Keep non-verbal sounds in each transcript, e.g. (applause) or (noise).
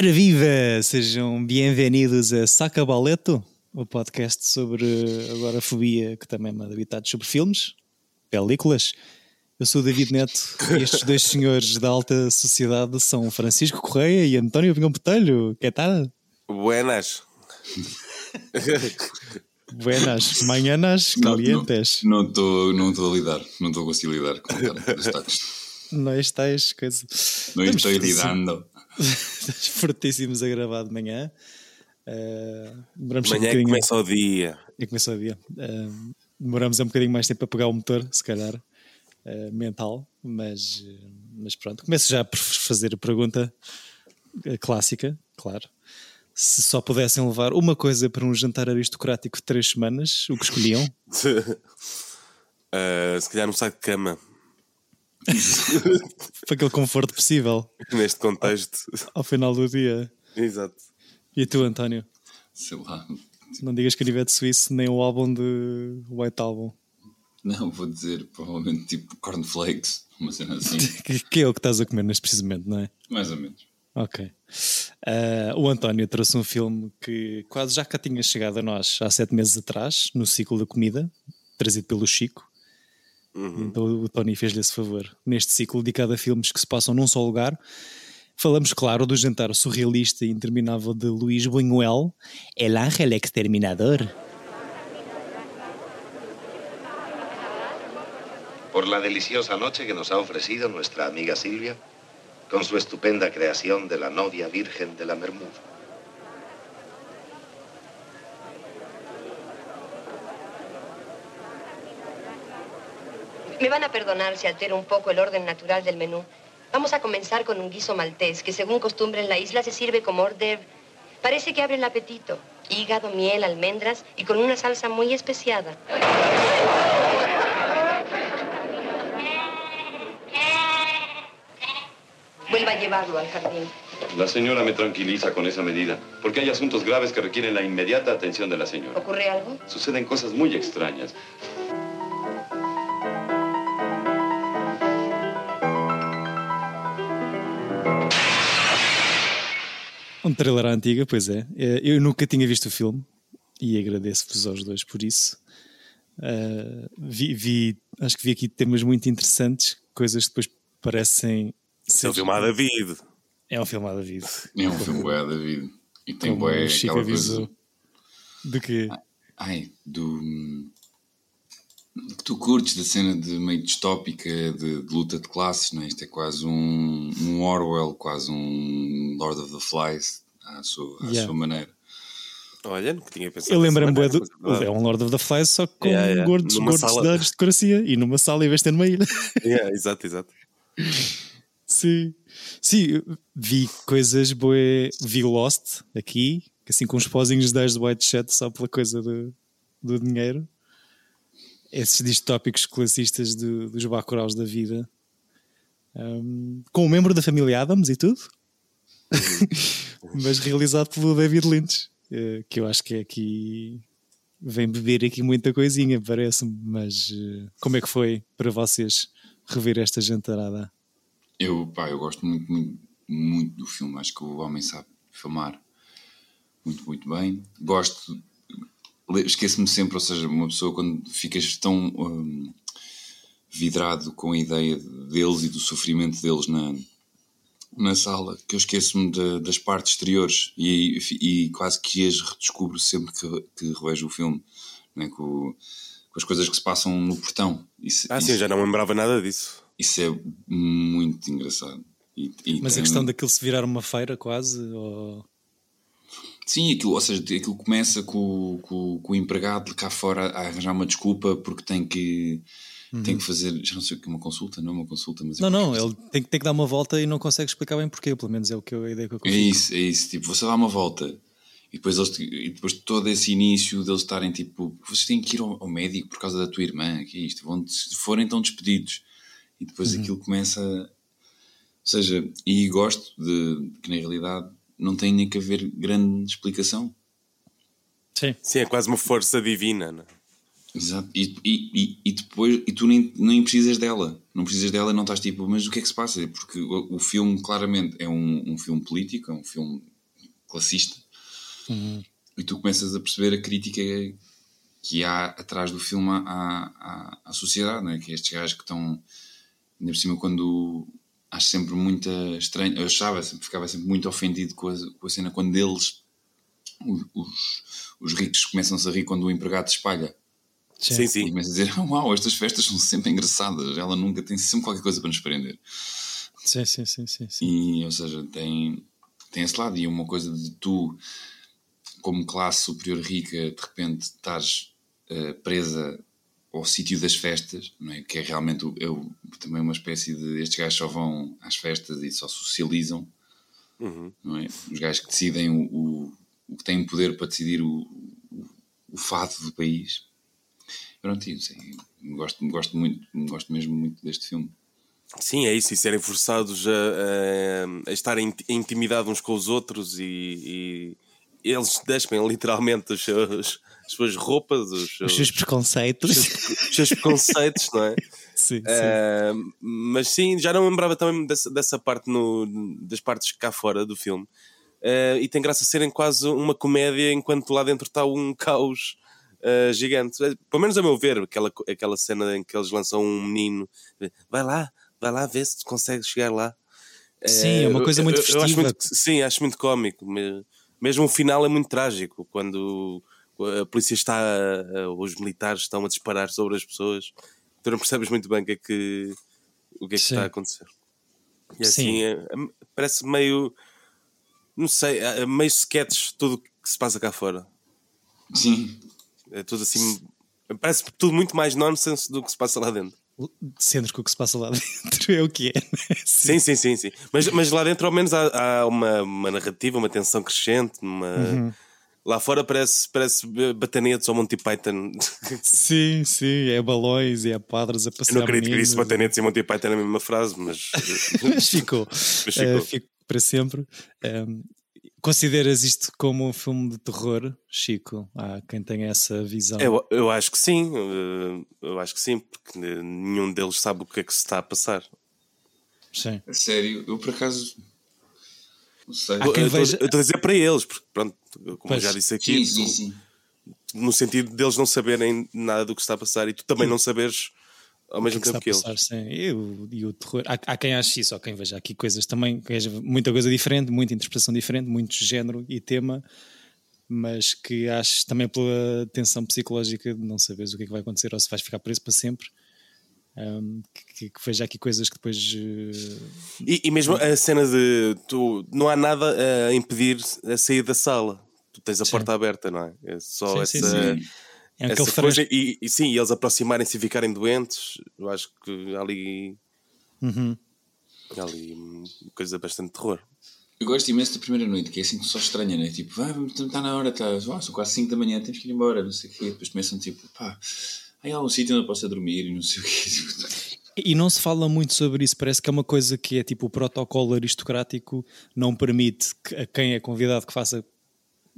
Ora viva! Sejam bem-vindos a Saca Baleto, o podcast sobre agorafobia que também manda habitados sobre filmes, películas. Eu sou o David Neto e estes dois senhores da alta sociedade são Francisco Correia e António Vinhão Botelho. Que tal? Buenas. Buenas, manhãs calientes. Não estou não não a lidar, não estou a conseguir lidar com destaques. Não estáis coisa. Não estou lidando. Estamos (laughs) fortíssimos a gravar de manhã. Uh, demoramos Amanhã um bocadinho- começa o dia. E começou o dia. Uh, demoramos um bocadinho mais tempo a pegar o motor, se calhar, uh, mental, mas, mas pronto. Começo já por fazer a pergunta clássica, claro. Se só pudessem levar uma coisa para um jantar aristocrático de três semanas, o que escolhiam? Uh, (laughs) se calhar um saco de cama, (laughs) para aquele conforto possível neste contexto. ao final do dia. Exato. E tu, António? Sei lá. Não digas canivete suíço nem o álbum de White Album. Não, vou dizer provavelmente tipo cornflakes, uma cena assim, (laughs) Que, que é o que estás a comer neste precisamente, não é? mais ou menos. Ok. Ah, o António trouxe um filme que quase já cá tinha chegado a nós há sete meses atrás, no ciclo da comida, trazido pelo Chico. Então o Tony fez-lhe esse favor. Neste ciclo dedicado a filmes que se passam num só lugar, falamos, claro, do jantar surrealista e interminável de Luís Buñuel, El Ángel Exterminador. por la deliciosa noche que nos ha ofrecido nuestra amiga Silvia con su estupenda creación de la novia virgen de la Mermud. Me van a perdonar si altero un poco el orden natural del menú. Vamos a comenzar con un guiso maltés, que según costumbre en la isla se sirve como hors d'oeuvre. Parece que abre el apetito. Hígado, miel, almendras y con una salsa muy especiada. Vuelva a llevarlo al jardín. La señora me tranquiliza con esa medida, porque hay asuntos graves que requieren la inmediata atención de la señora. ¿Ocurre algo? Suceden cosas muy extrañas. Um trailer à antiga, pois é. Eh, Eu nunca tinha visto o filme e agradeço-vos aos dois por isso. Ah, vi, vi- acho que vi aqui temas muito interessantes, coisas que depois parecem. Seu filme a David. É um filme à David. É um filme bué, David. E tem Chico aquela coisa. De que? Ai, do. Que tu curtes da cena de meio distópica de, de luta de classes, não é? Isto é quase um, um Orwell, quase um Lord of the Flies, à sua, à Yeah. sua maneira. Olha, nunca tinha pensado. Eu lembro-me do. é um Lord of the Flies, só que com Yeah, yeah. gordos, Numa gordos sala. de decoracia e numa sala em vez de ter numa ilha. Yeah, exato, exato. Sim. Sim, vi coisas boas. Vi Lost aqui, assim com uns pozinhos de 10 de white chat só pela coisa do, do dinheiro. Esses distópicos classistas do- dos bacuraus da vida. Um, com um membro da família Adams e tudo. (laughs) Mas realizado pelo David Lynch, eh, que eu acho que é aqui. Vem beber aqui muita coisinha, parece-me. Mas eh, como é que foi para vocês rever esta jantarada? Eu, pá, eu gosto muito, muito, muito do filme. Acho que o homem sabe filmar muito, muito bem. Gosto, esqueço-me sempre, ou seja, uma pessoa quando ficas tão hum, vidrado com a ideia deles e do sofrimento deles na, na sala que eu esqueço-me da- das partes exteriores e, e quase que as redescubro sempre que, que revejo o filme, né? com, com as coisas que se passam no portão. Isso, Ah, sim, eu já não me lembrava nada disso. isso é muito engraçado. E- e Mas a tem- questão daquilo se virar uma feira quase, ou... Sim, aquilo, ou seja, aquilo começa com, com, com o empregado cá fora a arranjar uma desculpa porque tem que, tem que fazer, já não sei o que é uma consulta, não é uma consulta, mas é Não, não, ele tem, que- tem que dar uma volta e não consegue explicar bem porquê, pelo menos é o que eu, a ideia que eu É consigo. isso, é isso. Tipo, você dá uma volta e depois, eles, e depois todo esse início deles estarem tipo, vocês têm que ir ao, ao médico por causa da tua irmã, que é isto, vão, se forem então despedidos. E depois aquilo começa. Ou seja, e gosto de que na realidade não tem nem que haver grande explicação. Sim. Sim, é quase uma força divina, não é? Exato. E, e, e, depois e tu nem, nem precisas dela. Não precisas dela e não estás tipo, mas o que é que se passa? Porque o, o filme claramente é um, um filme político, é um filme classista. Uhum. E tu começas a perceber a crítica que há atrás do filme à, à, à sociedade, né? que é estes gajos que estão, ainda por cima, quando acho sempre muito estranho, eu achava, sempre, ficava sempre muito ofendido com a, com a cena quando eles, os, os ricos, começam-se a rir quando o empregado espalha. Sim, E sim. começa a dizer: Uau, estas festas são sempre engraçadas, ela nunca tem sempre qualquer coisa para nos prender. Sim, sim, sim, sim. sim. E, ou seja, tem, tem esse lado. E uma coisa de tu, como classe superior rica, de repente estás eh, presa ao sítio das festas, não é? que é realmente o- é também uma espécie de. Estes gajos só vão às festas e só socializam, Uhum. não é? Os gajos que decidem o, o, o que têm poder para decidir o, o, o fado do país. Pronto, isso, é, gosto, gosto, muito, gosto mesmo muito deste filme. Sim, é isso, e serem forçados a, a, a estarem in- intimidados uns com os outros e, e eles (laughs) despem literalmente os seus, as suas roupas, os Os seus, seus preconceitos. os seus preconceitos, não é? (laughs) sim, sim. Ah, mas sim, já não lembrava também dessa, dessa parte no, das partes cá fora do filme. Ah, e tem graça serem quase uma comédia enquanto lá dentro está um caos ah, gigante. Eh, Pelo menos a meu ver, aquela, aquela cena em que eles lançam um menino, vai lá, vai lá ver se tu consegues chegar lá. Sim, é uma coisa muito eu acho festiva. muito- sim, acho muito cómico. me- Mesmo o final é muito trágico quando a polícia está, os militares estão a disparar sobre as pessoas. Tu não percebes muito bem o que é que, o que, é que Sim. está a acontecer. E Sim. assim, é- é- parece meio, não sei, é meio sketch tudo o que se passa cá fora. Sim, É tudo assim, parece tudo muito mais nonsense do que se passa lá dentro. Sendo que o que se passa lá (laughs) dentro é o que é. né? Sim, sim, sim, sim. Mas, mas lá dentro ao menos há, há uma, uma narrativa, uma tensão crescente. Uma... Uhum. Lá fora parece, parece batanetes ou Monty Python. Sim, sim, é balões e é padres a Eu passear não acredito que disse batanetes e Monty Python na mesma frase, mas. (laughs) Mas ficou. Mas ficou. fico para sempre. Um, consideras isto como um filme de terror, Chico? Há quem tenha essa visão. Eu, eu acho que sim, eh, eu acho que sim, porque nenhum deles sabe o que é que se está a passar. Sim. a sério, eu por acaso. Não sei. Eu eu estou a dizer para eles, porque pronto, como Pois. eu já disse aqui, Sim, sim, sim. no sentido deles não saberem nada do que está a passar e tu também não saberes ao mesmo que é tempo que que a eles. passar, sim. E o, e o terror. Há, há quem ache isso, há quem veja aqui coisas também, que veja muita coisa diferente, muita interpretação diferente, muito género e tema, mas que acho também pela tensão psicológica de não saberes o que é que vai acontecer ou se vais ficar preso para sempre. um, que, que veja aqui coisas que depois eh, E, e mesmo a cena de tu não há nada a impedir a sair da sala. Tu tens a Sim. porta aberta, não é? É só Sim, essa, sim, Sim. é essa coisa. E, e sim, e eles aproximarem-se e ficarem doentes. Eu acho que ali, Uhum. ali uma coisa bastante terror. Eu gosto imenso da primeira noite, que é assim que só estranha, né? Tipo, ah, está na hora, tá, ah, são quase 5 da manhã, temos que ir embora, não sei o quê. Depois começam tipo, pá, aí há um sítio onde eu posso dormir e não sei o quê. E não se fala muito sobre isso, parece que é uma coisa que é tipo o protocolo aristocrático não permite que a quem é convidado que faça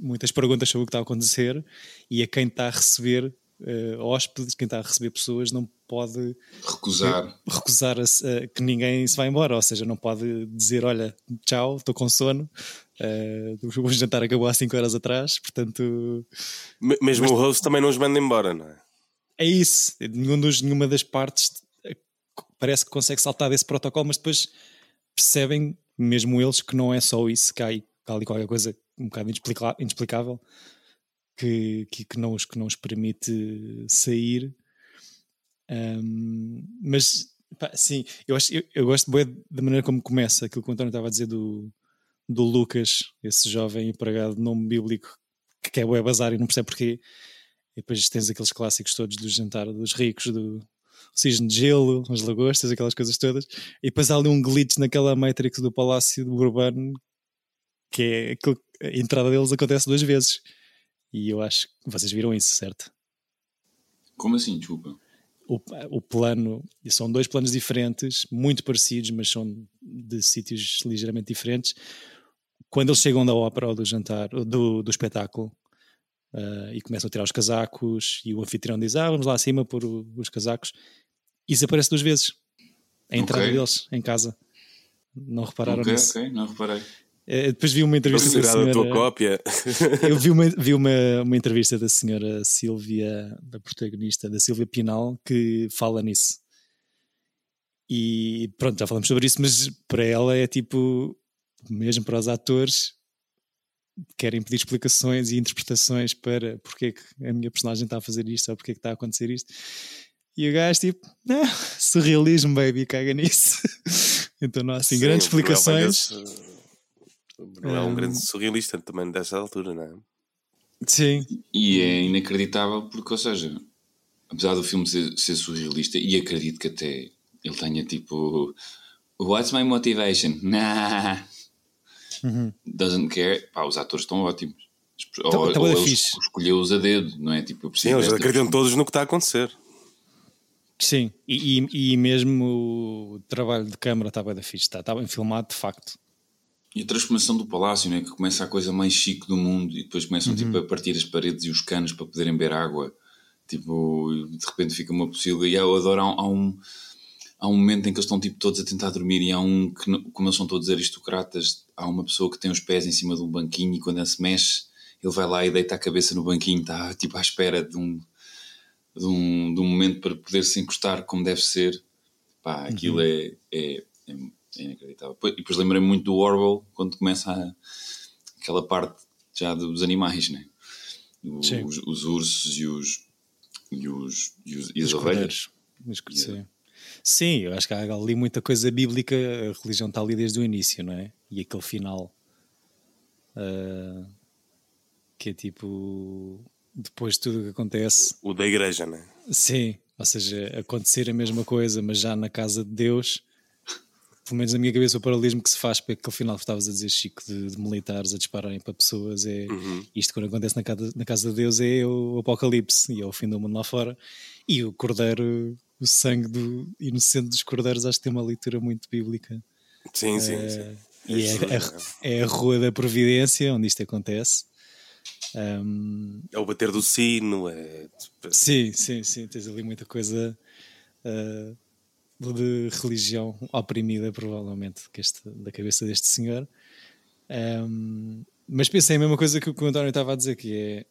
muitas perguntas sobre o que está a acontecer e a quem está a receber eh, hóspedes, quem está a receber pessoas, não pode Recusar. recusar a a que ninguém se vá embora, ou seja, não pode dizer: Olha, tchau, estou com sono, eh, (laughs) o jantar acabou há 5 horas atrás, portanto Me- Mesmo o host também não os manda embora, não é? é isso. Nenhum dos, nenhuma das partes eh, parece que consegue saltar desse protocolo, mas depois percebem, mesmo eles, que não é só isso, que há, que há ali qualquer coisa um bocado inexplicável que, que, que não os, que não os permite sair. Ahm, mas pá, sim, eu, acho, eu, eu gosto bué da maneira como começa aquilo que o António estava a dizer do, do Lucas, esse jovem empregado de nome bíblico que quer bué bazar e não percebe porquê. E depois tens aqueles clássicos todos do jantar dos ricos, do cisne de gelo, as lagostas, aquelas coisas todas. E depois há ali um glitch naquela Matrix do Palácio do Urbano, que é aquilo, a entrada deles acontece duas vezes. E eu acho que vocês viram isso, certo? Como assim, desculpa? O, o plano, e são dois planos diferentes, muito parecidos, mas são de sítios ligeiramente diferentes. Quando eles chegam da ópera ou do jantar, ou do, do espetáculo, uh, e começam a tirar os casacos e o anfitrião diz, ah, vamos lá acima pôr os casacos. Isso aparece duas vezes. A entrada okay. deles em casa. Não repararam okay, nisso? Ok, não reparei. Uh, depois vi uma entrevista da senhora... tua cópia. (laughs) eu vi, uma, vi uma, uma entrevista da senhora Silvia, da protagonista, da Silvia Pinal, que fala nisso. E pronto, já falamos sobre isso, mas para ela é tipo, mesmo para os atores, querem pedir explicações e interpretações para porque é que a minha personagem está a fazer isto ou porque é que está a acontecer isto. E o gajo, tipo, não, surrealismo, baby, caga nisso. (laughs) então não há assim Sim, grandes explicações. Não é um, grande surrealista também dessa altura, não é? Sim. E é inacreditável porque, ou seja, apesar do filme ser, ser surrealista, e acredito que até ele tenha tipo What's my motivation? (laughs) Nah. Uhum. Doesn't care. Pá, os atores estão ótimos. Então, ou, então ou ele escolheu-os a dedo, não é? Tipo, Sim, eles acreditam todos no que está a acontecer. Sim, e, e, e, mesmo o trabalho de câmara estava da fixe, está, bem filmado de facto. E a transformação do palácio, né? que começa a coisa mais chique do mundo e depois começam tipo, uhum. tipo, a partir as paredes e os canos para poderem beber água. Tipo, de repente fica uma possível. E eu adoro, há, há um há um momento em que eles estão tipo todos a tentar dormir e há um que, como eles são todos aristocratas, há uma pessoa que tem os pés em cima de um banquinho e quando ele se mexe, ele vai lá e deita a cabeça no banquinho, está tipo à espera de um, de um, de um momento para poder se encostar como deve ser. Pá, aquilo uhum. é, é, é, é, inacreditável. E depois lembrei muito do Orwell quando começa a, aquela parte já dos animais, né? Os, os, ursos e os, e, os, e, os, e as ovelhas. Sim. Sim, eu acho que há ali muita coisa bíblica, a religião está ali desde o início, não é? E aquele final uh, que é tipo depois de tudo o que acontece. O da igreja, não é? Sim, ou seja, acontecer a mesma coisa, mas já na casa de Deus. Pelo menos na minha cabeça, o paralelismo que se faz para aquele final que estavas a dizer, Chico, de, de, militares a dispararem para pessoas, é uhum. isto quando acontece na casa, na casa de Deus é o apocalipse e é o fim do mundo lá fora. E o cordeiro o sangue do inocente dos cordeiros, acho que tem uma leitura muito bíblica. Sim, sim, uh, sim. E é, é, é, a Rua da Providência onde isto acontece. Um, é o bater do sino. É... Sim, sim, sim. Tens ali muita coisa uh, de religião oprimida, provavelmente, que este, da cabeça deste senhor. Um, mas pensei a mesma coisa que o António estava a dizer, que é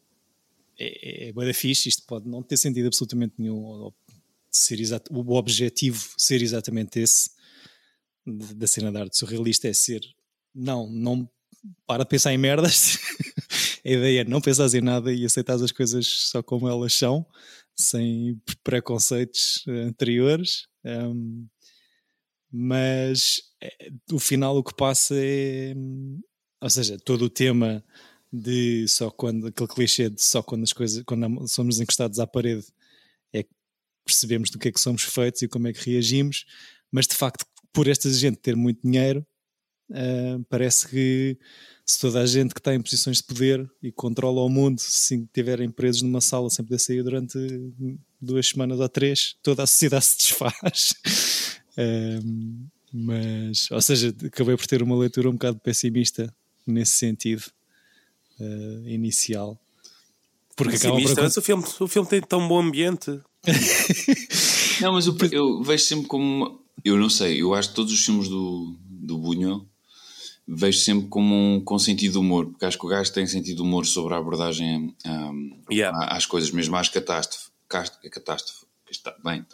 é, é, é fixe, isto pode não ter sentido absolutamente nenhum, ser exato, o objetivo ser exatamente esse da cena de arte surrealista é ser não, não para de pensar em merdas (laughs) a ideia é não pensar em nada e aceitar as coisas só como elas são sem preconceitos anteriores um, mas é, o final o que passa é ou seja, todo o tema de só quando aquele clichê de só quando as coisas quando somos encostados à parede percebemos do que é que somos feitos e como é que reagimos, mas de facto, por esta gente ter muito dinheiro, uh, parece que se toda a gente que está em posições de poder e controla o mundo, se estiverem presos numa sala sem poder sair durante duas semanas ou três, toda a sociedade se desfaz. uh, (laughs) mas, ou seja, acabei por ter uma leitura um bocado pessimista nesse sentido uh, inicial. Porque pessimista, por... mas o filme, o filme tem tão bom ambiente. não, mas eu, eu, vejo sempre como. Uma, eu não sei, eu acho que todos os filmes do, do Buñuel vejo sempre como um, com sentido de humor, porque acho que o gajo tem sentido de humor sobre a abordagem um, yeah. às coisas, mesmo às catástrofes. Catástrofe. Está, bem,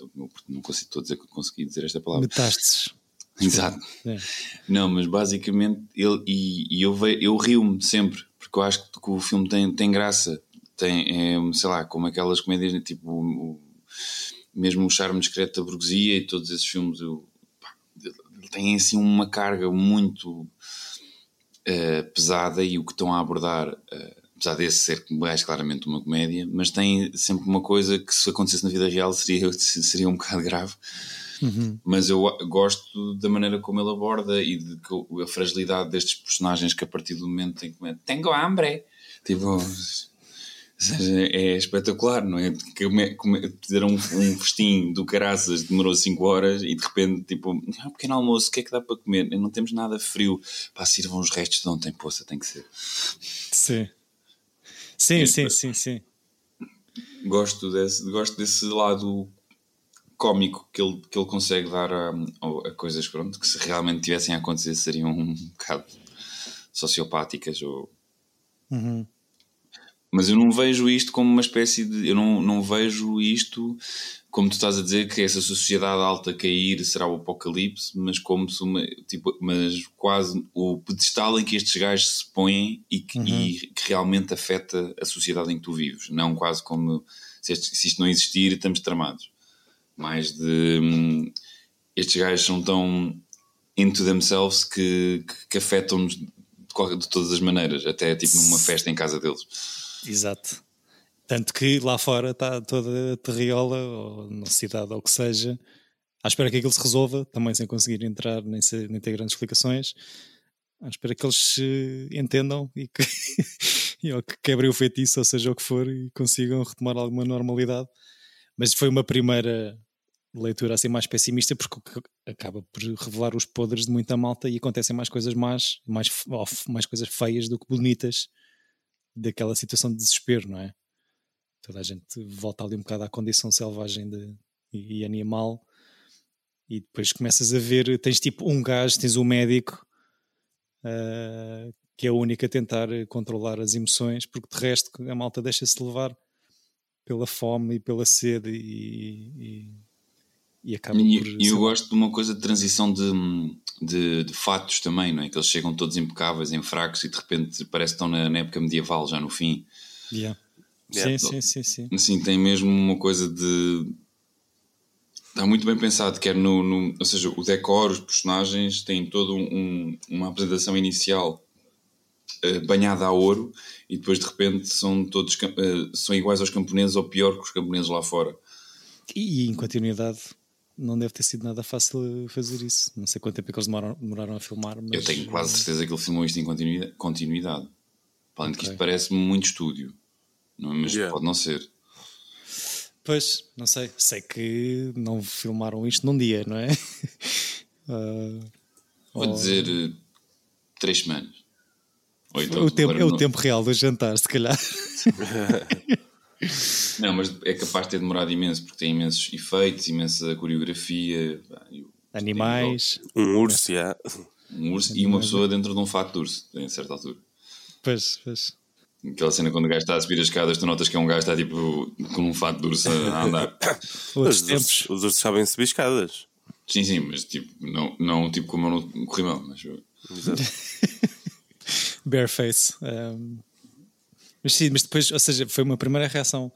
não consigo dizer que consegui dizer esta palavra. Metástases. (laughs) Exato. É. Não, mas basicamente ele e, e eu, eu rio-me sempre, porque eu acho que o filme tem, tem graça. Tem, é, sei lá, como aquelas comédias tipo o, mesmo o charme discreto da burguesia e todos esses filmes eu, pá, têm assim uma carga muito uh, pesada e o que estão a abordar, uh, apesar desse ser mais claramente uma comédia, mas tem sempre uma coisa que se acontecesse na vida real seria, (laughs) seria um bocado grave. Uhum. Mas eu gosto da maneira como ele aborda e de que a fragilidade destes personagens que a partir do momento em que tenho hambre, tipo seja, é espetacular, não é? Fizeram um, um festim do caraças, demorou 5 horas e de repente, tipo, ah, um pequeno almoço, o que é que dá para comer? Não temos nada frio. Pá, sirvam os restos de ontem, poça, tem que ser. Sim. Sim, sim, sim, sim. Gosto desse, gosto desse lado cómico que ele, que ele consegue dar a, a coisas pronto, que se realmente tivessem a acontecer seriam um bocado sociopáticas ou... Uhum. Mas eu não vejo isto como uma espécie de. Eu não, não vejo isto como tu estás a dizer que essa sociedade alta cair será o apocalipse, mas como se uma. Tipo, mas quase o pedestal em que estes gajos se põem e que, uhum. e que realmente afeta a sociedade em que tu vives. Não quase como se, este, se isto não existir estamos tramados. Mais de. Hum, estes gajos são tão into themselves que, que, que afetam-nos de, de todas as maneiras, até tipo numa festa em casa deles. Exato. Tanto que lá fora está toda a terriola, ou na cidade, ou o que seja, à espera que aquilo se resolva, também sem conseguir entrar nem, ser, nem ter grandes explicações. À espera que eles se entendam e que, (laughs) e, ou que quebrem o feitiço, ou seja o que for, e consigam retomar alguma normalidade. Mas foi uma primeira leitura assim mais pessimista, porque acaba por revelar os podres de muita malta e acontecem mais coisas más, mais, mais coisas feias do que bonitas daquela situação de desespero, não é? Toda a gente volta ali um bocado à condição selvagem de, e, animal e depois começas a ver, tens tipo um gajo, tens um médico uh, que é o único a tentar controlar as emoções, porque de resto a malta deixa-se levar pela fome e pela sede e, e, e acaba e, por... E eu gosto de uma coisa de transição de, de, de, fatos também, não é? Que eles chegam todos impecáveis, em fracos e de repente parece que estão na, na época medieval, já no fim. Yeah. Yeah. Sim, sim, sim, sim. Assim, tem mesmo uma coisa de. Está muito bem pensado, quer no, no. Ou seja, o decor, os personagens têm toda um, uma apresentação inicial uh, banhada a ouro e depois de repente são todos uh, são iguais aos camponeses ou pior que os camponeses lá fora. E em continuidade não deve ter sido nada fácil fazer isso. Não sei quanto tempo é que eles demoraram, demoraram a filmar. Mas... Eu tenho quase certeza que ele filmou isto em continuidade. continuidade. Além de que isto parece-me muito estúdio, não, é? mas yeah. pode não ser. Pois, não sei. Sei que não filmaram isto num dia, não é? uh, (laughs) Vou ou... dizer uh, três semanas. Ou então, o tempo, é o tempo real do jantar, se calhar. (laughs) Não, mas é capaz de ter demorado imenso, porque tem imensos efeitos, imensa coreografia. Animais. Um urso, já. Um urso e uma pessoa dentro de um fato de urso, em certa altura. Pois, pois. Aquela cena quando o gajo está a subir as escadas, tu notas que é um gajo que está tipo com um fato de urso a (laughs) andar. Outros tempos. Os ursos sabem subir escadas. Sim, sim, mas tipo, não, não tipo como no corrimão, mas. Exato. (laughs) Bareface. Um, mas sim, mas depois, ou seja, foi uma primeira reação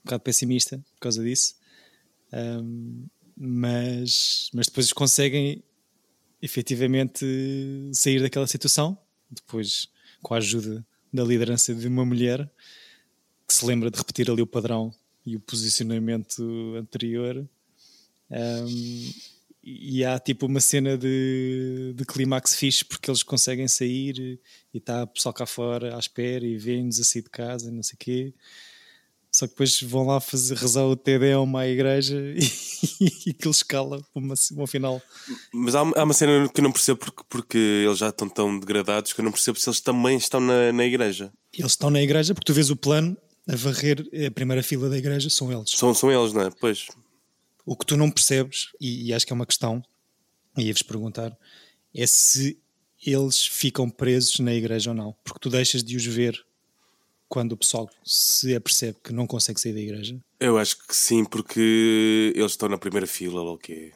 um bocado pessimista por causa disso. Um, mas, mas depois conseguem efetivamente sair daquela situação, depois com a ajuda da liderança de uma mulher que se lembra de repetir ali o padrão e o posicionamento anterior. Um, e há tipo uma cena de, de clímax fixe porque eles conseguem sair e está o pessoal cá fora à espera e vêm-nos a sair de casa e não sei o quê. Só que depois vão lá fazer, rezar o TD à igreja (laughs) e, e aquilo escala para uma, uma final. Mas há, há, uma cena que eu não percebo porque, porque eles já estão tão degradados que eu não percebo se eles também estão na, na igreja. Eles estão na igreja porque tu vês o plano a varrer a primeira fila da igreja são eles. São, são eles, não é? Pois. O que tu não percebes, e, e acho que é uma questão, e ia-vos perguntar, é se eles ficam presos na igreja ou não. Porque tu deixas de os ver quando o pessoal se apercebe que não consegue sair da igreja? Eu acho que sim, porque eles estão na primeira fila ou o quê?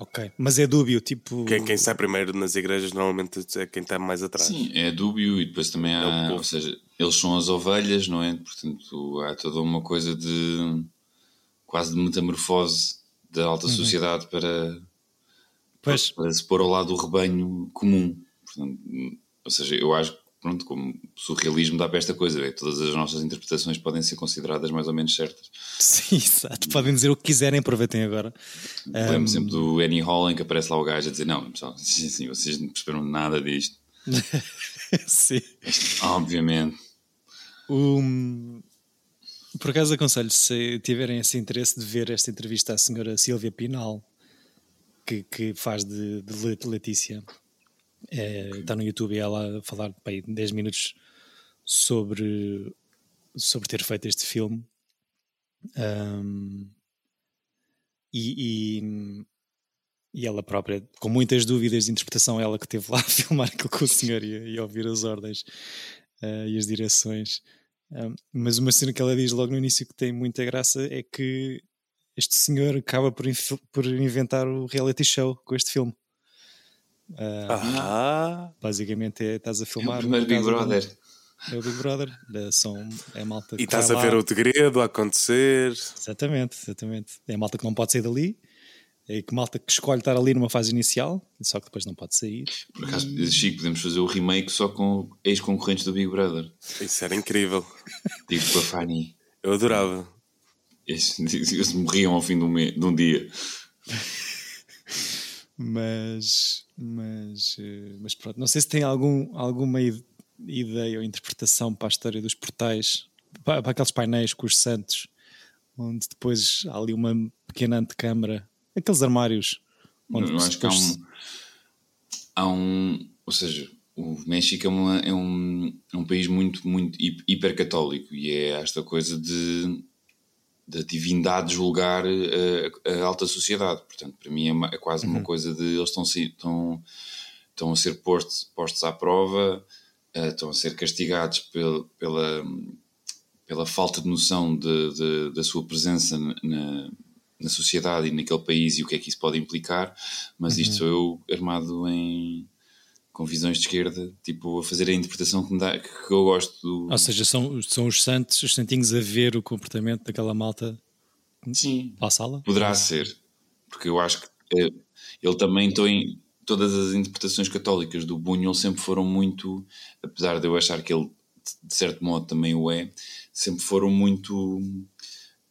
Ok, mas é dúbio, tipo. Quem, quem sai primeiro nas igrejas normalmente é quem está mais atrás. Sim, é dúbio e depois também há. É ou seja, eles são as ovelhas, não é? Portanto, há toda uma coisa de quase de metamorfose da alta uhum. sociedade para, para, para, se pôr ao lado do rebanho comum. Portanto, ou seja, eu acho que, pronto, como surrealismo dá para esta coisa, é que todas as nossas interpretações podem ser consideradas mais ou menos certas. Sim, (laughs) exato. Podem dizer o que quiserem, aproveitem agora. Lembro um... sempre do Annie Hall em que aparece lá o gajo a dizer: Não, pessoal, (laughs) sim, vocês não perceberam nada disto. (laughs) sim. Obviamente. Um, por acaso aconselho, se tiverem esse interesse de ver esta entrevista à senhora Silvia Pinal, que, que faz de, de Letícia, é, está no YouTube ela a falar bem, 10 minutos sobre sobre ter feito este filme. Um, e, e, e, ela própria, com muitas dúvidas de interpretação, ela que esteve lá (laughs) a filmar aquilo com o senhor e, e ouvir as ordens uh, e as direções. Um, mas uma cena que ela diz logo no início que tem muita graça é que este senhor acaba por, por inventar o reality show com este filme. Uh, ah. Basicamente é, estás a filmar. É o primeiro Big Brother. É o Big Brother. É, são, é malta e estás a ver o segredo a acontecer. Exatamente, exatamente. É malta que não pode sair dali. É que malta que escolhe estar ali numa fase inicial, só que depois não pode sair. Por acaso, e... Chico, podemos fazer o remake só com ex-concorrentes do Big Brother. Isso era incrível. (laughs) Digo para a Fanny. Eu adorava. Eles, (laughs) eles morriam ao fim de um, de um dia. (laughs) mas, mas, eh, mas pronto, não sei se tem algum, alguma ideia ou interpretação para a história dos portais, para, para aqueles painéis com os santos, onde depois há ali uma pequena antecâmara, aqueles armários. Onde Eu acho que há um, há um, ou seja, o México é, uma, é, um, é um país muito, muito hipercatólico e é esta coisa de da divindade julgar a, eh, a, alta sociedade. Portanto, para mim é, é quase uhum. uma coisa de eles estão, estão, estão a ser postos, postos à prova, uh, estão a ser castigados pel, pela, pela falta de noção de, de, da sua presença na, na sociedade e naquele país e o que é que isso pode implicar, mas uhum. isto sou eu armado em com visões de esquerda, tipo, a fazer a interpretação que, me dá, que eu gosto. Do... Ou seja, são, são os santos, os santinhos a ver o comportamento daquela malta Sim, para a sala? Poderá ser, porque eu acho que é, ele também tem todas as interpretações católicas do Buñuel sempre foram muito, apesar de eu achar que ele de certo modo também o é, sempre foram muito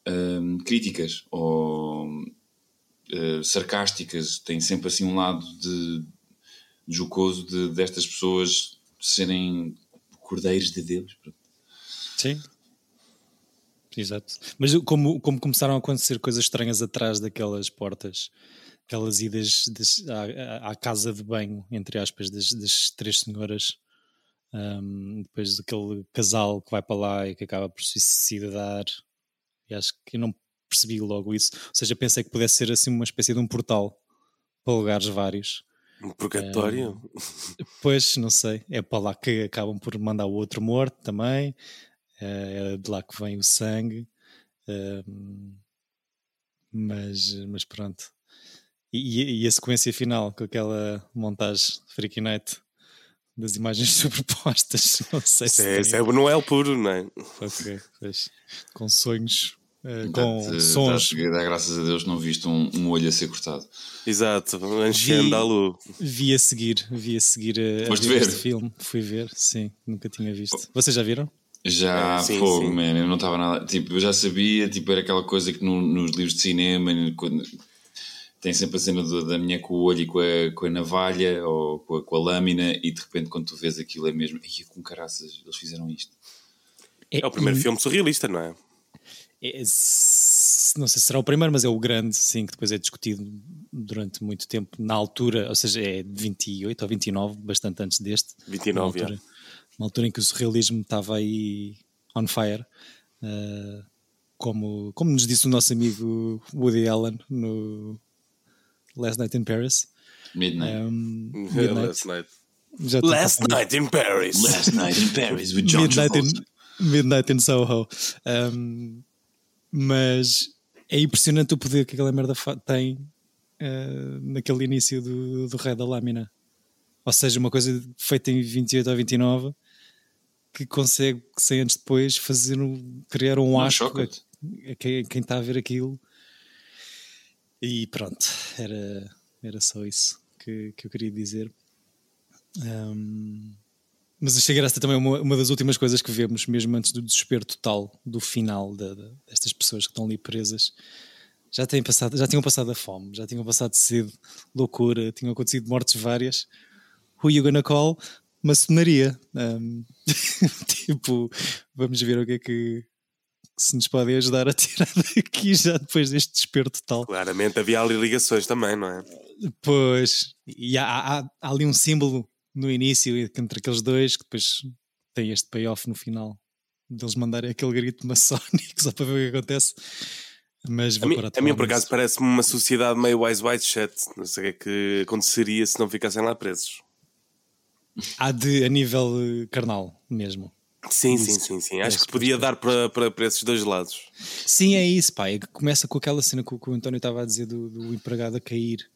hum, críticas ou uh, sarcásticas, tem sempre assim um lado de jocoso de, destas pessoas serem cordeiros de Deus. Sim. Exato. Mas como, como começaram a acontecer coisas estranhas atrás daquelas portas, aquelas idas à, à, casa de banho, entre aspas, das, das três senhoras, um, depois daquele casal que vai para lá e que acaba por suicidar, e acho que eu não percebi logo isso. Ou seja, pensei que pudesse ser assim uma espécie de um portal para lugares vários. Um purgatório? É, (laughs) pois, não sei. É para lá que acabam por mandar o outro morto também. É de lá que vem o sangue. Mas, mas pronto. E, e, a sequência final com aquela montagem Freaky Night das imagens (laughs) superpostas. Não sei se. É, é, não é o puro, não é? Ok, pois. Com sonhos Uh, com dá sons. Dá, graças a Deus não viste um, um olho a ser cortado. Exato, enchendo a luz. Vi a seguir, vi a seguir a, a ver, ver este filme. Fui ver, sim, nunca tinha visto. Vocês já viram? Já, é, sim, fogo, sim. man, eu não estava nada. Tipo, eu já sabia, tipo, era aquela coisa que no, nos livros de cinema quando, tem sempre a cena do, da minha com o olho e com a, com a navalha ou com a, com a lâmina, e de repente quando tu vês aquilo é mesmo. Com caraças, eles fizeram isto. É, é o primeiro filme surrealista, não é? É, não sei se será o primeiro, mas é o grande, sim, que depois é discutido durante muito tempo, na altura, ou seja, é de 28 ou 29, bastante antes deste. 29, uma altura, uma altura em que o surrealismo estava aí on fire. Uh, como, como nos disse o nosso amigo Woody Allen no Last Night in Paris. Midnight. (laughs) Um, midnight. Last Night. Last Night in Paris. Last Night in Paris with John Midnight in, Midnight in Soho. Um, mas é impressionante o poder que aquela merda tem uh, naquele início do, do Rei da Lâmina. Ou seja, uma coisa feita em 28 ou 29 que consegue, 100 anos depois, fazer um, criar um asco a, a, quem, está a ver aquilo. E pronto, era, era só isso que, que eu queria dizer. Um, mas achei graça também uma, uma das últimas coisas que vemos, mesmo antes do desespero total do final de, de, destas pessoas que estão ali presas. Já, têm passado, já tinham passado a fome, já tinham passado sede, loucura, tinham acontecido mortes várias. Who you gonna call? Maçonaria. Um, (laughs) tipo, vamos ver o que é que, se nos podem ajudar a tirar daqui já depois deste desespero total. Claramente havia ali ligações também, não é? Pois, e há, há, há ali um símbolo no início entre aqueles dois que depois tem este payoff no final deles mandarem aquele grito (laughs) maçónico só para ver o que acontece. Mas a mim, a mim por acaso, parece-me uma sociedade meio wise white shut. Não sei o que é que aconteceria se não ficassem lá presos. Há de a nível eh, carnal mesmo. Sim, sim, sim, sim. Acho que podia dar para, para, para esses dois lados. Sim, é isso, pá. É começa com aquela cena que o António estava a dizer do, do empregado a cair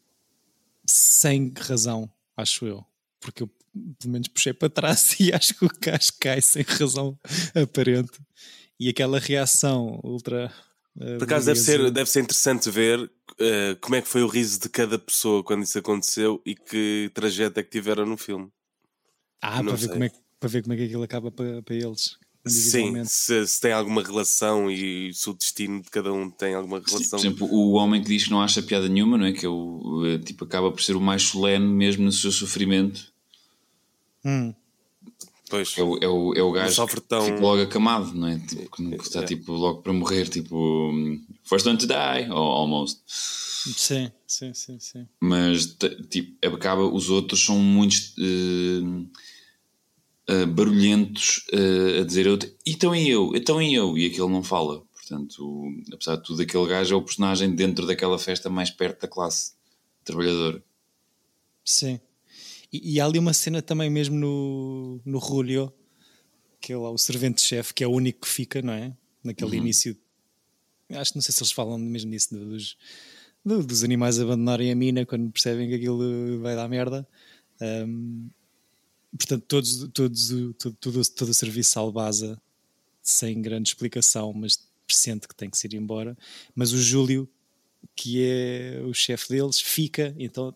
sem razão, acho eu. Porque eu pelo menos puxei para trás (laughs) e acho que o gajo cai sem razão aparente. E aquela reação ultra. Uh, Por acaso deve ser, deve ser interessante ver uh, como é que foi o riso de cada pessoa quando isso aconteceu e que trajeto é que tiveram no filme. Ah, para ver, como é, para ver como é que aquilo acaba para, para eles. Sim, se, se, tem alguma relação e se o destino de cada um tem alguma relação. Sim, por exemplo, o homem que diz que não acha piada nenhuma, não é? Que é o, eh, tipo, acaba por ser o mais solene mesmo no seu sofrimento Hum. Pois. É o, é o, é o gajo que tão... fica logo acamado, não é? Tipo, que está é. tipo, logo para morrer, tipo, first one to die, or almost. Sim, sim, sim, sim. Mas tipo, acaba, os outros são muito uh, uh, barulhentos uh, a dizer então e eu, então e eu, e aquele não fala. Portanto, apesar de tudo, aquele gajo é o personagem dentro daquela festa mais perto da classe trabalhadora. Sim. E, e, há ali uma cena também mesmo no, no Julio, que é lá o servente-chefe, que é o único que fica, não é? Naquele uhum. início. Acho que não sei se eles falam mesmo disso, dos, dos animais abandonarem a mina quando percebem que aquilo vai dar merda. Um, portanto, todos, todos, todo, todo, todo o serviço albaza sem grande explicação, mas pressente que tem que se ir embora. Mas o Júlio, que é o chefe deles, fica, então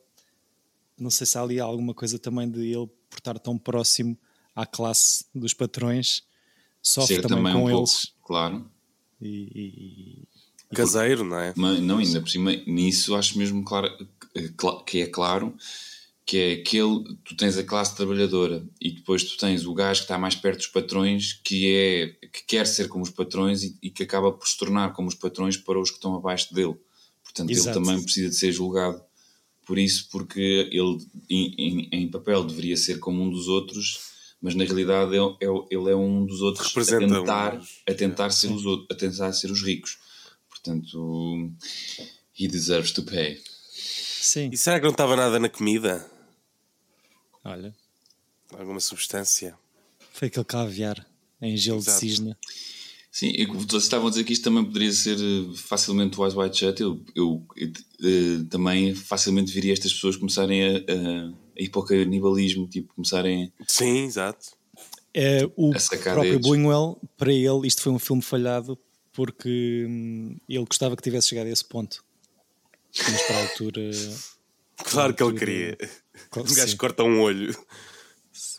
não sei se há ali alguma coisa também de ele por estar tão próximo à classe dos patrões, sofre Ser também, com um eles. Pouco, claro. E, e, Caseiro, não é? Mas, não, ainda por cima, nisso acho mesmo claro, que é claro que é aquele, tu tens a classe trabalhadora e depois tu tens o gajo que está mais perto dos patrões que é que quer ser como os patrões e, e que acaba por se tornar como os patrões para os que estão abaixo dele. Portanto, Exato. ele também precisa de ser julgado por isso, porque ele em, em, em, papel deveria ser como um dos outros, mas na realidade ele, é, é ele é um dos outros a tentar, um... a tentar ser os outros, a tentar ser os ricos. Portanto, he deserves to pay. Sim. E será que não estava nada na comida? Olha. Alguma substância? Foi aquele caviar em gelo Exato. de cisne. Sim, vocês estavam a dizer que isto também poderia ser eh, facilmente o Wise White Shut. Eu, eu, eu, eh, também facilmente viria estas pessoas começarem a, a, a ir para o canibalismo, tipo, começarem. Sim, exato. É, o próprio Buñuel, para ele, isto foi um filme falhado porque hum, ele gostava que tivesse chegado a esse ponto. Mas para a altura. (laughs) Claro que ele queria. Claro, um gajo corta um olho.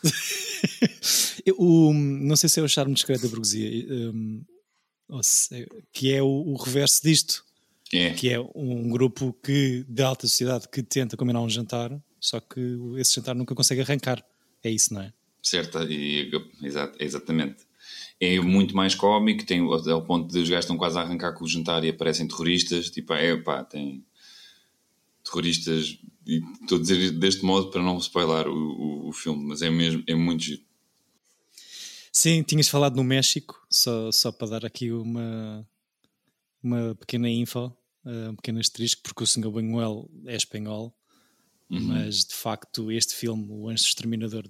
(laughs) o, não sei se é o charme discreto da burguesia, um, se, que é o, o, reverso disto. É. Que é um grupo que, de alta sociedade que tenta combinar um jantar, só que esse jantar nunca consegue arrancar. É isso, não é? Certo, e, exatamente. É muito mais cómico, tem, é o ponto de os gajos estão quase a arrancar com o jantar e aparecem terroristas. Tipo, é pá, tem terroristas e estou a dizer deste modo para não spoiler o, o, o, filme, mas é mesmo é muito giro. Sim, tinhas falado no México, só, só para dar aqui uma, uma pequena info, uh, um pequeno asterisco, porque o Sr. Buñuel é espanhol, uhum. mas de facto este filme, O Anjo Exterminador,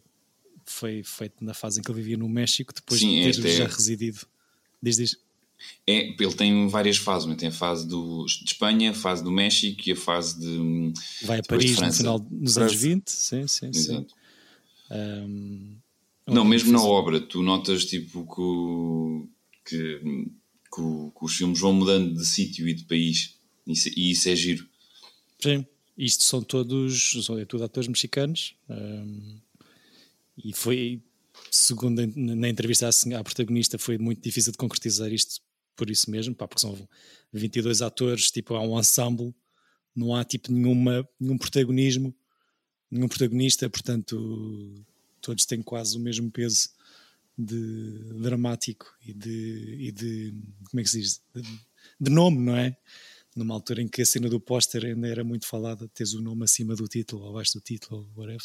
foi feito na fase em que ele vivia no México, depois Sim, de ter já é... residido. Diz, diz. É, ele tem várias fases, tem a fase do, de Espanha, a fase do México e a fase de. Vai a Paris no final dos anos 20, sim, sim, Exato. sim. Um, não, mesmo na obra, tu notas tipo que, que, que, que os filmes vão mudando de sítio e de país, e isso é giro. Sim, isto são todos, são é tudo atores mexicanos, um, e foi, segundo na entrevista à protagonista, foi muito difícil de concretizar isto por isso mesmo, pá, porque são 22 atores, tipo, há um ensemble, não há tipo nenhuma, nenhum protagonismo, nenhum protagonista, portanto todos têm quase o mesmo peso de dramático e de, e de como é que se diz? De, de, nome, não é? Numa altura em que a cena do póster ainda era muito falada, tens o nome acima do título, ou abaixo do título, ou whatever.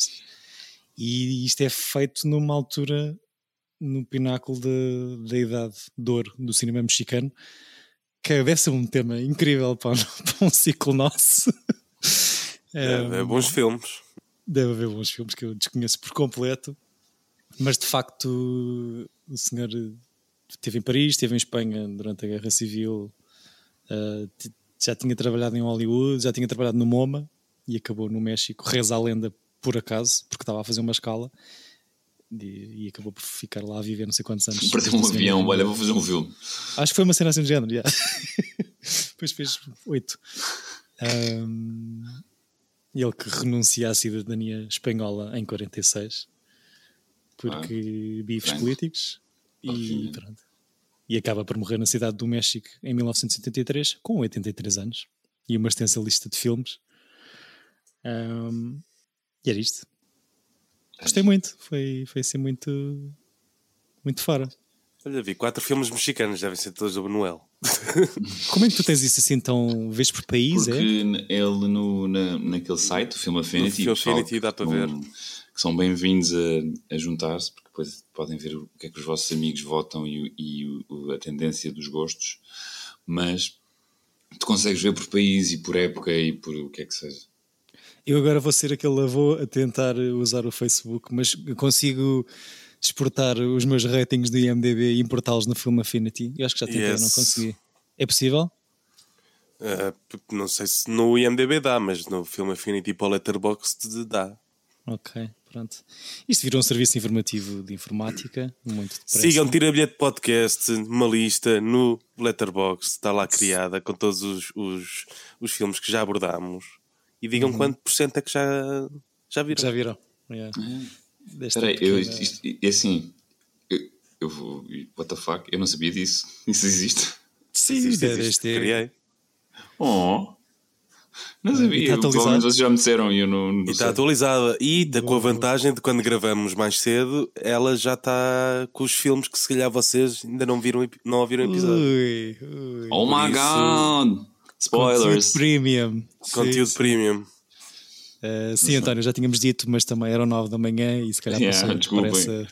E isto é feito numa altura no pináculo da idade de ouro do cinema mexicano, que deve ser um tema incrível para, (laughs) para um ciclo nosso. (laughs) É, é, bons filmes. Deve haver bons filmes que eu desconheço por completo, mas de facto o senhor esteve em Paris, esteve em Espanha durante a Guerra Civil, uh, já tinha trabalhado em Hollywood, já tinha trabalhado no MoMA e acabou no México, reza a lenda por acaso, porque estava a fazer uma escala e, e acabou por ficar lá a viver não sei quantos anos. Perdeu um avião, olha, vou fazer um filme. Acho que foi uma cena assim de género, já. (laughs) Depois fez oito. Um, ele que renuncia à cidadania espanhola em 46 porque ah, bifes políticos e pronto. E acaba por morrer na cidade do México em 1973 com 83 anos e uma extensa lista de filmes. Um, e era isto. Gostei muito, foi, foi assim muito, muito fora. Olha, vi quatro filmes mexicanos, devem ser todos do Manuel. (laughs) (laughs) Como é que tu tens isso assim tão vez por país? Porque é? ele no, na, naquele site, o Film Affinity, o Film Affinity dá para ver. Que são bem-vindos a, a juntar-se, porque depois podem ver o que é que os vossos amigos votam e, e o, a tendência dos gostos, mas tu consegues ver por país e por época e por o que é que seja. Eu agora vou ser aquele avô a tentar usar o Facebook, mas consigo exportar os meus ratings do IMDB e importá-los no Film Affinity. Eu acho que já tentei, yes. não consegui. É possível? Uh, não sei se no IMDB dá, mas no Film Affinity para o Letterboxd dá. Ok, pronto. Isto virou um serviço informativo de informática, muito depressa. Sigam Tira Bilhete Podcast, uma lista no Letterboxd, está lá criada com todos os, os, os filmes que já abordámos e digam uhum. quanto por cento é que já, já viram. Já viram. Yeah. Espera aí, eu, isto, é assim, eu, eu vou. What the fuck? Eu não sabia disso. (laughs) Isso existe. Sim, existe, existe. Criei. Oh. Não sabia, tá provavelmente vocês já me disseram e eu não, não E está atualizada. E tá com a vantagem de quando gravamos mais cedo, ela já está com os filmes que se calhar vocês ainda não viram não ouviram o episódio. Ui, ui. Oh my god! Spoilers. Conteúdo premium. Conteúdo sim, premium. Uh, sim, António, já tínhamos dito, mas também eram 9 da manhã e se calhar yeah, passou por essa.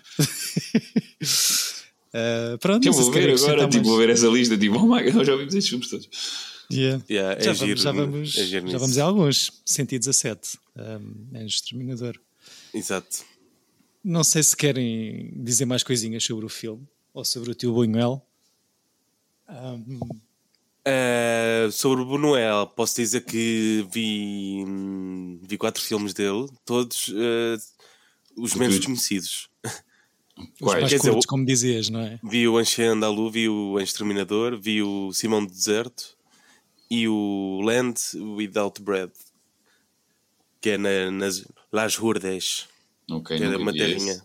uh, (laughs) pronto, eu vou ver agora, tipo, vou ver essa lista, tipo, oh my god, já vimos estes filmes todos. Yeah. Yeah, é já, giro, vamos, já, vamos, é já vamos a alguns. 117 um, é Exterminador. Exato. Não sei se querem dizer mais coisinhas sobre o filme ou sobre o tio Buñuel. Um, Uh, sobre o Buñuel, posso dizer que vi, vi quatro filmes dele, todos uh, os menos conhecidos. Os mais Quer curtos, dizer, como dizias, não é? Vi o Anche Andalu, vi o Exterminador, vi o Simão do Deserto e o Land Without Bread, que é na, nas Las Hurdes, okay, que é uma terrinha.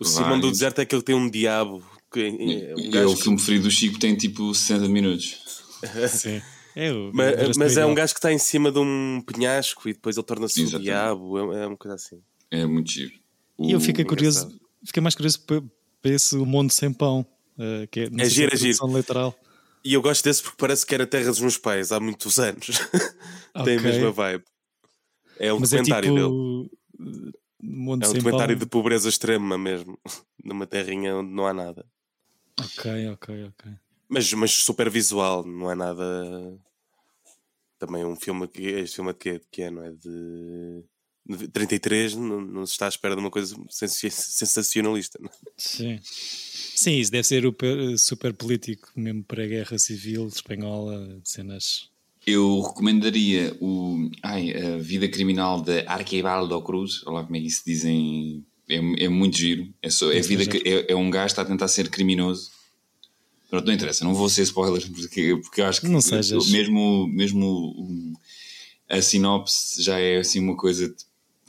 O Simão do Deserto é aquele que tem um diabo que, é, um é o filme preferido do Chico, tem tipo 60 minutos. (laughs) Sim. É, mas, mas é um gajo que está em cima de um penhasco e depois ele torna-se um diabo, é, é uma coisa assim. É muito giro. E eu fiquei curioso, fiquei mais curioso para, esse Mundo Sem Pão, uh, que é, é giro, é giro. literal. E eu gosto desse porque parece que era Terra dos Meus Pais há muitos anos. Okay. (laughs) Tem a mesma vibe. É um Mas é documentário é tipo... dele. Mundo é um documentário pão. de pobreza extrema mesmo, (laughs) numa terrinha onde não há nada. Ok, ok, ok. Mas, mas super visual, não é nada. Também um filme que. Este filme de que, que é, não é? De. 33 não, não se está à espera de uma coisa sensacionalista. Não? É? Sim. Sim, isso deve ser super político, mesmo para a guerra civil espanhola, cenas. Eu recomendaria o ai, a Vida Criminal de Arquibaldo Cruz, olha lá como é que isso dizem é, é muito giro. É, só, é, vida, é, é um gajo que está a tentar ser criminoso. Pronto, não interessa, não vou ser spoiler, (laughs) porque, porque acho que não sejas. mesmo, mesmo a sinopse já é assim uma coisa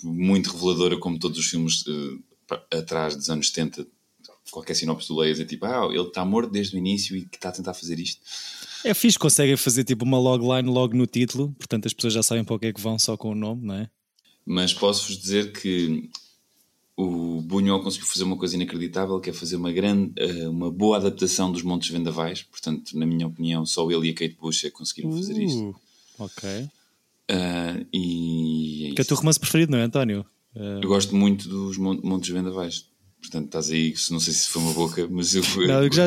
muito reveladora, como todos os filmes uh, atrás dos anos 70. Qualquer sinopse tu leias é tipo, ah, ele está morto desde o início e que está a tentar fazer isto. É fixe, conseguem fazer tipo uma logline logo no título, portanto as pessoas já sabem para o que é que vão só com o nome, não é? Mas posso-vos dizer que o Buñuel conseguiu fazer uma coisa inacreditável, que é fazer uma grande, eh, uma boa adaptação dos Montes Vendavais. Portanto, na minha opinião, só ele e a Kate Bush é que conseguiram fazer uh, isto. Ok. Uh, e é que é o teu romance preferido, não é, António? Uh... Eu gosto muito dos Montes Vendavais. Portanto, estás aí, não sei se foi uma boca, mas eu. Não, já,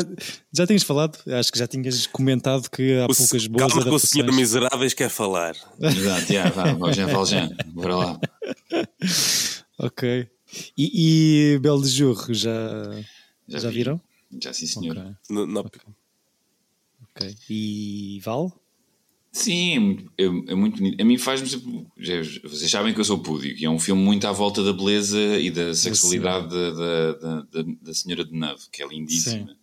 já tinhas falado, acho que já tinhas comentado que há O- poucas boas Calma que o senhor Miseráveis quer falar. Exato, yeah, vá, Valjean, Valjean, bora lá. (laughs) Ok. E, e Belo de Jour, já, já, vi. viram? Já sim, senhor. Ok. No- no- ok. E Val? Sim, é muito, é, é muito bonito. A mim faz-me sempre. já- Vocês sabem que eu sou púdico e é um filme muito à volta da beleza e da sexualidade da, da, da, da- da Senhora de Neve, que é lindíssima.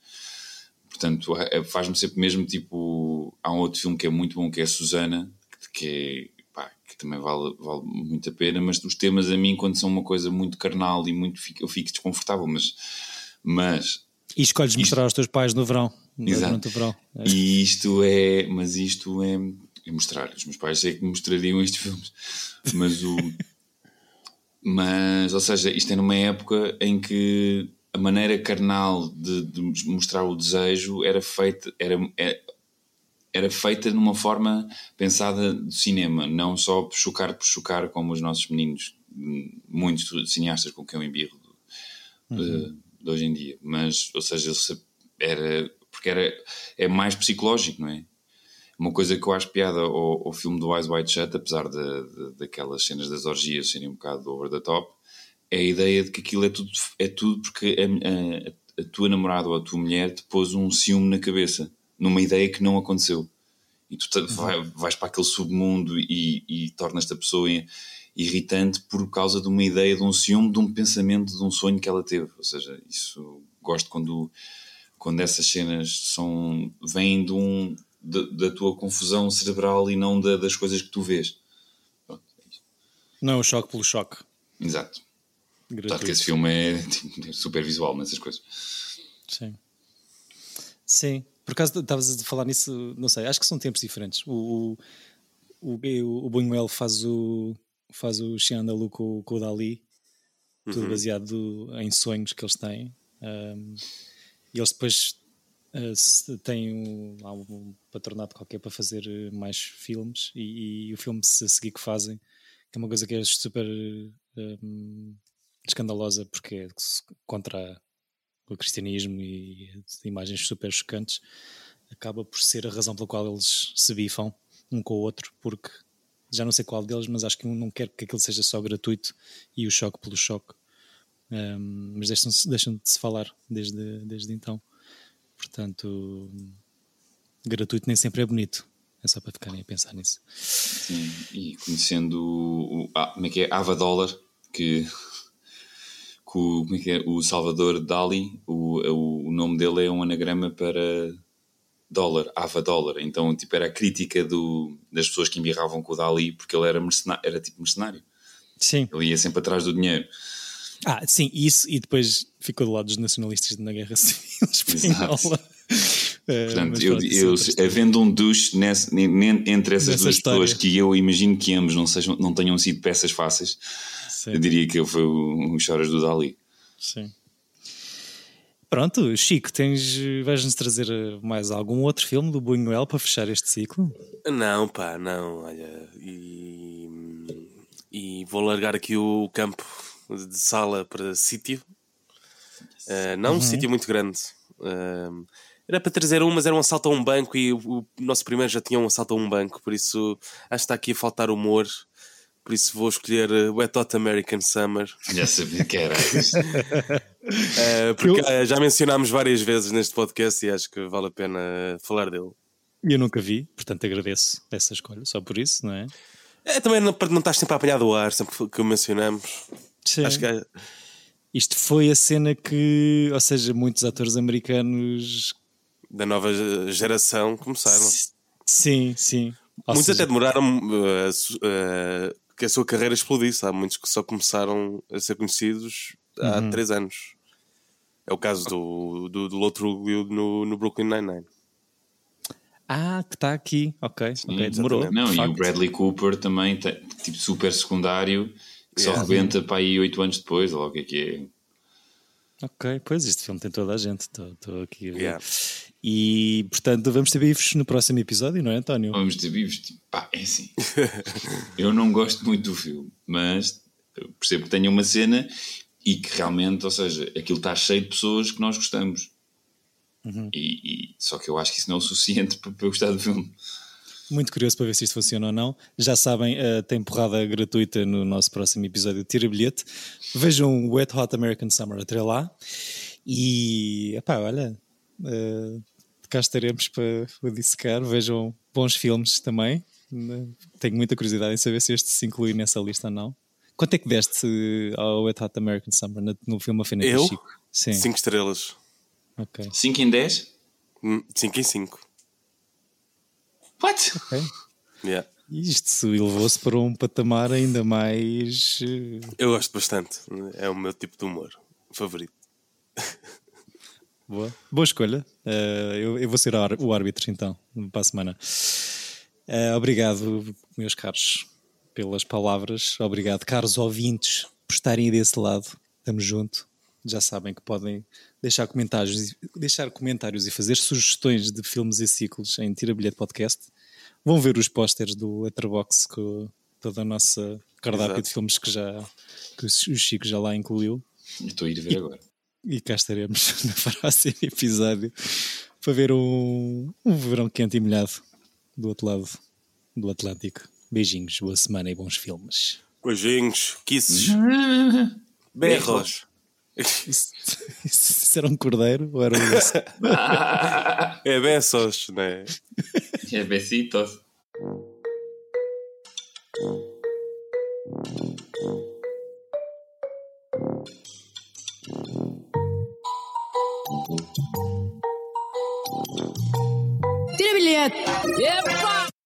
Portanto, é- faz-me sempre mesmo tipo. Há um outro filme que é muito bom que é a Susana, que é. Pá, que também vale, vale muito a pena, mas os temas a mim, quando são uma coisa muito carnal e muito. Eu fico desconfortável, mas. Mas E escolhes mostrar aos teus pais no verão. no- Exato. Durante o verão. É. E isto é. Mas isto é. é mostrar. Os meus pais é que me mostrariam (laughs) estes filmes. Mas o. Mas, ou seja, isto é numa época em que a maneira carnal de, de mostrar o desejo era feita. Era, é- era feita numa forma pensada do cinema, não só por chocar por chocar, como os nossos meninos, muitos cineastas com quem eu embirro de, de hoje em dia. Mas, ou seja, era. Porque era, é mais psicológico, não é? Uma coisa que eu acho piada ao, ao filme do Eyes Wide Shut, apesar de, de- daquelas cenas das orgias serem um bocado over the top, é a ideia de que aquilo é tudo, é tudo porque a, a- a tua namorada ou a tua mulher te pôs um ciúme na cabeça, numa ideia que não aconteceu. E tu vai- vais para aquele submundo e, e tornas-te a pessoa irritante por causa de uma ideia, de um ciúme, de um pensamento, de um sonho que ela teve. Ou seja, isso gosto quando, quando essas cenas são, vêm de um, da, da tua confusão cerebral e não da- das coisas que tu vês. Pronto, é. Não é o choque pelo choque. Exato. Claro que esse filme é, tipo, (laughs) super visual nessas coisas. Sim. Sim. Por acaso estavas a falar nisso, não sei, acho que são tempos diferentes. O, o, o, o Buñuel faz o, faz o Xiandalu com, com o Dali, tudo baseado em sonhos que eles têm. Um, e eles depois uh, têm um, há um patronato qualquer para fazer uh, mais filmes e, e o filme se a seguir que fazem, que é uma coisa que é super um, escandalosa porque é contra o cristianismo e imagens super chocantes, acaba por ser a razão pela qual eles se bifam um com o outro, porque já não sei qual deles, mas acho que um não quer que aquilo seja só gratuito e o choque pelo choque. Um, mas deixam-se- deixam de se falar desde, desde então. Portanto, gratuito nem sempre é bonito. É só para ficarem a pensar nisso. Sim, e conhecendo o, o- ah, como é que é? Ava Dollar, que o, como é que é? o Salvador Dali, o, o, o nome dele é um anagrama para dólar, Ava Dollar. Então, tipo, era a crítica do, das pessoas que embirravam com o Dali porque ele era, mercenário, era tipo mercenário. Sim. Ele ia sempre atrás do dinheiro. Ah, sim, isso, e depois ficou do lado dos nacionalistas na Guerra Civil (laughs) Espanhola. (laughs) Eh, Portanto, eu, é eu, havendo um douche nesse, ne- ne- entre essas Nessa duas história. pessoas que eu imagino que ambos não, sejam, não tenham sido peças fáceis, Sim. eu diria que ele foi o, o Choras do Dali. Sim. Pronto, Chico, tens, vais-nos trazer eh, mais algum outro filme do Buñuel para fechar este ciclo? Não, pá, não, olha. E, e vou largar aqui o campo de sala para sítio. Uh, não um sítio muito grande. Uh, era para trazer um, mas era um assalto a um banco e o, o nosso primeiro já tinha um assalto a um banco, por isso acho que está aqui a faltar humor. Por isso vou escolher uh, Wet Hot American Summer. Já sabia que era. Uh, (laughs) porque uh, já mencionámos várias vezes neste podcast e acho que vale a pena falar dele. Eu nunca vi, portanto agradeço essa escolha, só por isso, não é? É, também não, para não estás sempre a apanhar do ar, sempre que o mencionamos. Sim. Acho que é- Isto foi a cena que, ou seja, muitos atores americanos. da nova geração começaram. Sim, sim. Ou muitos seja, até demoraram uh, a uh, que a sua carreira explodisse. Há muitos que só começaram a ser conhecidos há Uhum. três anos. É o caso do, do, do no, no Brooklyn Nine-Nine. Ah, que está aqui. Ok, Sim, ok, demorou. exatamente. Não, e o. Bradley Cooper também, tipo super secundário, que só rebenta para aí oito anos depois, ou lá o que é que é. Ok, pois este filme tem toda a gente. Estou aqui a ver. Yeah. E portanto vamos ter bifes no próximo episódio, não é, António? Vamos ter vivos, tipo, pá, é assim. (laughs) eu não gosto muito do filme, mas percebo que tenha uma cena e que realmente, ou seja, aquilo está cheio de pessoas que nós gostamos. Uhum. E, e- só que eu acho que isso não é o suficiente (laughs) para, para eu gostar do filme. Muito curioso para ver se isto funciona ou não. Já sabem, eh, tem porrada gratuita no nosso próximo episódio de Tira Bilhete. Vejam Wet Hot American Summer até lá. E, epá, olha, eh, cá estaremos para, dissecar. Vejam bons filmes também. Tenho muita curiosidade em saber se este se inclui nessa lista ou não. Quanto é que deste ao Wet Hot American Summer no, filme A Fena Eu? Chico? Sim, 5 estrelas. ok. 5 em 10? 5 em 5. What? ok. Yeah. Isto elevou-se para um patamar ainda mais. eh, Eu gosto bastante. É o meu tipo de humor favorito. (laughs) Boa, Boa escolha. Eh, eu, eu vou ser o árbitro então, para a semana. Eh, obrigado, meus caros, pelas palavras. Obrigado, caros ouvintes, por estarem desse lado. Estamos junto. Já sabem que podem deixar comentários, e- deixar comentários e fazer sugestões de filmes e ciclos em Tira Bilhete Podcast. Vão ver os pósteres do Letterboxd com toda a nossa cardápio Exato. de filmes que já que o Chico já lá incluiu. Estou a ir ver agora. E cá estaremos (laughs) no próximo episódio para ver um, um verão quente e molhado do outro lado do Atlântico. Beijinhos, boa semana e bons filmes. Beijinhos, kisses, (laughs) berros. Isso, isso era um cordeiro ou era um? (laughs) É besos, né? É besitos. Tira bilhete! Epa!